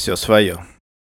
Все свое.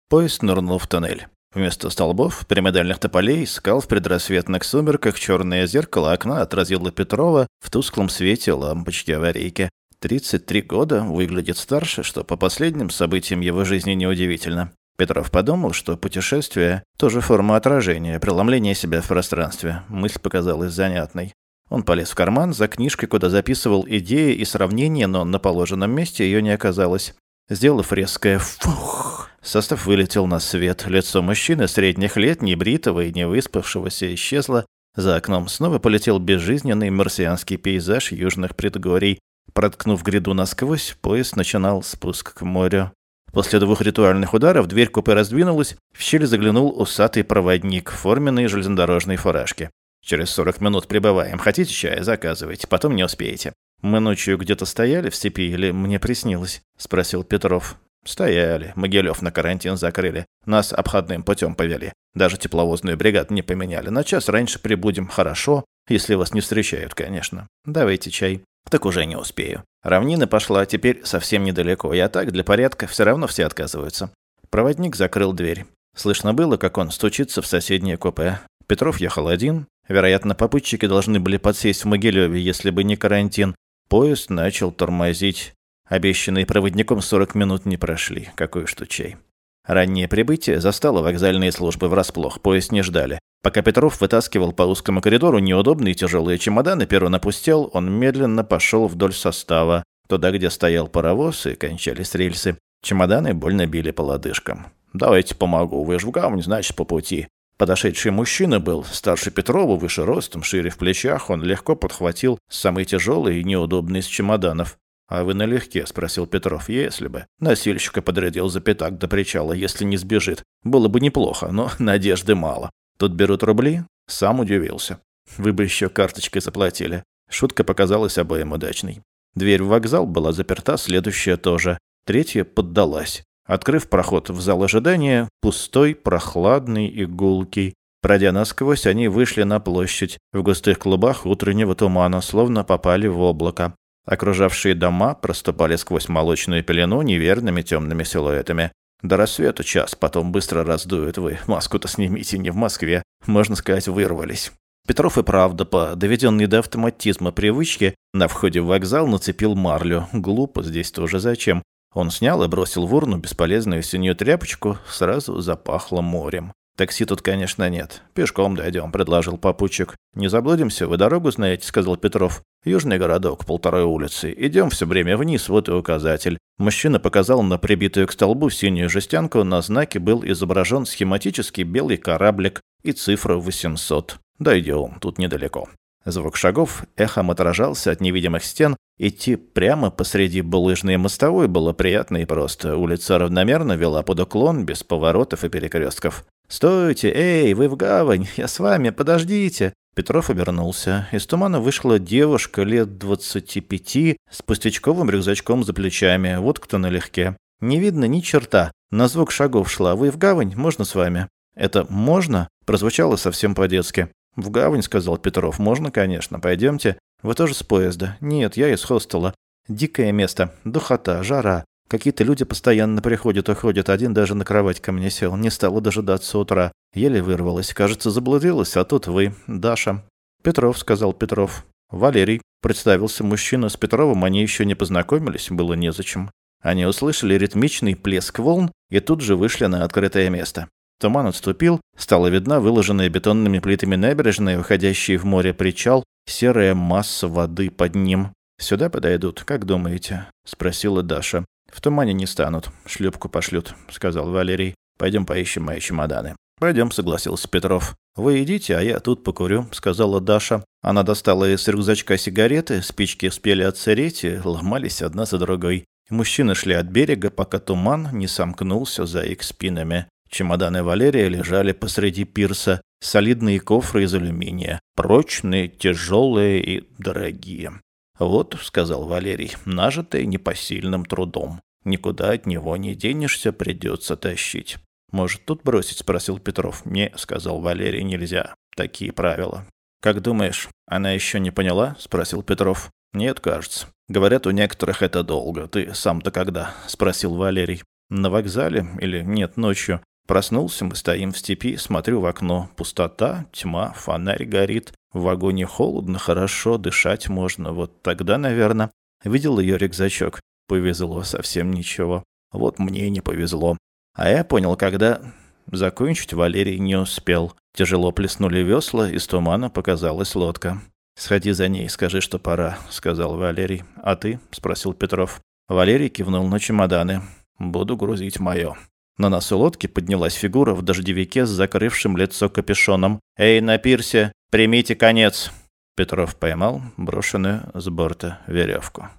Поезд нырнул в тоннель. Вместо столбов, пирамидальных тополей, скал в предрассветных сумерках черное зеркало окна отразило Петрова в тусклом свете лампочки аварийки. 33 года, выглядит старше, что по последним событиям его жизни неудивительно. Петров подумал, что путешествие – тоже форма отражения, преломления себя в пространстве. Мысль показалась занятной. Он полез в карман за книжкой, куда записывал идеи и сравнения, но на положенном месте ее не оказалось. Сделав резкое «фух», состав вылетел на свет. Лицо мужчины средних лет, небритого и не выспавшегося, исчезло. За окном снова полетел безжизненный марсианский пейзаж южных предгорий. Проткнув гряду насквозь, поезд начинал спуск к морю. После двух ритуальных ударов дверь купе раздвинулась, в щель заглянул усатый проводник в форменной железнодорожной фуражке. «Через сорок минут прибываем. Хотите чая? Заказывайте. Потом не успеете». «Мы ночью где-то стояли в степи или мне приснилось?» – спросил Петров. «Стояли. Могилев на карантин закрыли. Нас обходным путем повели. Даже тепловозную бригаду не поменяли. На час раньше прибудем. Хорошо. Если вас не встречают, конечно. Давайте чай». «Так уже не успею. Равнина пошла, теперь совсем недалеко. Я так, для порядка, все равно все отказываются». Проводник закрыл дверь. Слышно было, как он стучится в соседнее купе. Петров ехал один. Вероятно, попутчики должны были подсесть в Могилеве, если бы не карантин. Поезд начал тормозить. Обещанные проводником 40 минут не прошли. Какой уж чай. Раннее прибытие застало вокзальные службы врасплох. Поезд не ждали. Пока Петров вытаскивал по узкому коридору неудобные тяжелые чемоданы, перрон опустел, он медленно пошел вдоль состава, туда, где стоял паровоз и кончались рельсы. Чемоданы больно били по лодыжкам. «Давайте помогу, вы же в гавань, значит, по пути». Подошедший мужчина был старше Петрова, выше ростом, шире в плечах. Он легко подхватил самый тяжелый и неудобный из чемоданов. «А вы налегке?» – спросил Петров. «Если бы». Носильщика подрядил за пятак до причала, если не сбежит. Было бы неплохо, но надежды мало. Тут берут рубли? Сам удивился. Вы бы еще карточкой заплатили. Шутка показалась обоим удачной. Дверь в вокзал была заперта, следующая тоже. Третья поддалась. Открыв проход в зал ожидания, пустой, прохладный и гулкий. Пройдя насквозь, они вышли на площадь. В густых клубах утреннего тумана, словно попали в облако. Окружавшие дома проступали сквозь молочную пелену неверными темными силуэтами. До рассвета час, потом быстро раздуют вы. Маску-то снимите не в Москве. Можно сказать, вырвались. Петров и правда, по доведенной до автоматизма привычке, на входе в вокзал нацепил марлю. Глупо здесь тоже зачем. Он снял и бросил в урну бесполезную синюю тряпочку, сразу запахло морем. «Такси тут, конечно, нет. Пешком дойдем», — предложил попутчик. «Не заблудимся, вы дорогу знаете», — сказал Петров. «Южный городок, полторой улицы. Идем все время вниз, вот и указатель». Мужчина показал на прибитую к столбу синюю жестянку, на знаке был изображен схематический белый кораблик и цифра 800. «Дойдем, тут недалеко». Звук шагов эхом отражался от невидимых стен. Идти прямо посреди булыжной мостовой было приятно и просто. Улица равномерно вела под уклон, без поворотов и перекрестков. «Стойте! Эй, вы в гавань! Я с вами! Подождите!» Петров обернулся. Из тумана вышла девушка лет двадцати пяти с пустячковым рюкзачком за плечами. Вот кто налегке. Не видно ни черта. На звук шагов шла. «Вы в гавань? Можно с вами?» Это «можно» прозвучало совсем по-детски. «В гавань», — сказал Петров. «Можно, конечно. Пойдемте. Вы тоже с поезда?» «Нет, я из хостела. Дикое место. Духота, жара. Какие-то люди постоянно приходят и ходят. Один даже на кровать ко мне сел. Не стала дожидаться утра. Еле вырвалась. Кажется, заблудилась. А тут вы, Даша». «Петров», — сказал Петров. «Валерий». Представился мужчина. С Петровым они еще не познакомились. Было незачем. Они услышали ритмичный плеск волн и тут же вышли на открытое место. Туман отступил, стала видна выложенная бетонными плитами набережная, выходящая в море причал, серая масса воды под ним. «Сюда подойдут, как думаете?» – спросила Даша. «В тумане не станут, шлюпку пошлют», – сказал Валерий. «Пойдем поищем мои чемоданы». «Пойдем», – согласился Петров. «Вы идите, а я тут покурю», – сказала Даша. Она достала из рюкзачка сигареты, спички успели отсыреть и ломались одна за другой. Мужчины шли от берега, пока туман не сомкнулся за их спинами. Чемоданы Валерия лежали посреди пирса, солидные кофры из алюминия, прочные, тяжелые и дорогие. «Вот», — сказал Валерий, — «нажитые непосильным трудом. Никуда от него не денешься, придется тащить». «Может, тут бросить?» — спросил Петров. «Не», — сказал Валерий, — «нельзя. Такие правила». «Как думаешь, она еще не поняла?» — спросил Петров. «Нет, кажется. Говорят, у некоторых это долго. Ты сам-то когда?» — спросил Валерий. На вокзале или нет, ночью. Проснулся, мы стоим в степи, смотрю в окно. Пустота, тьма, фонарь горит. В вагоне холодно, хорошо, дышать можно. Вот тогда, наверное, видел ее рюкзачок. Повезло совсем ничего. Вот мне не повезло. А я понял, когда... Закончить Валерий не успел. Тяжело плеснули весла, из тумана показалась лодка. «Сходи за ней, скажи, что пора», — сказал Валерий. «А ты?» — спросил Петров. Валерий кивнул на чемоданы. «Буду грузить мое». На носу лодки поднялась фигура в дождевике с закрывшим лицо капюшоном. «Эй, на пирсе, примите конец!» Петров поймал брошенную с борта веревку.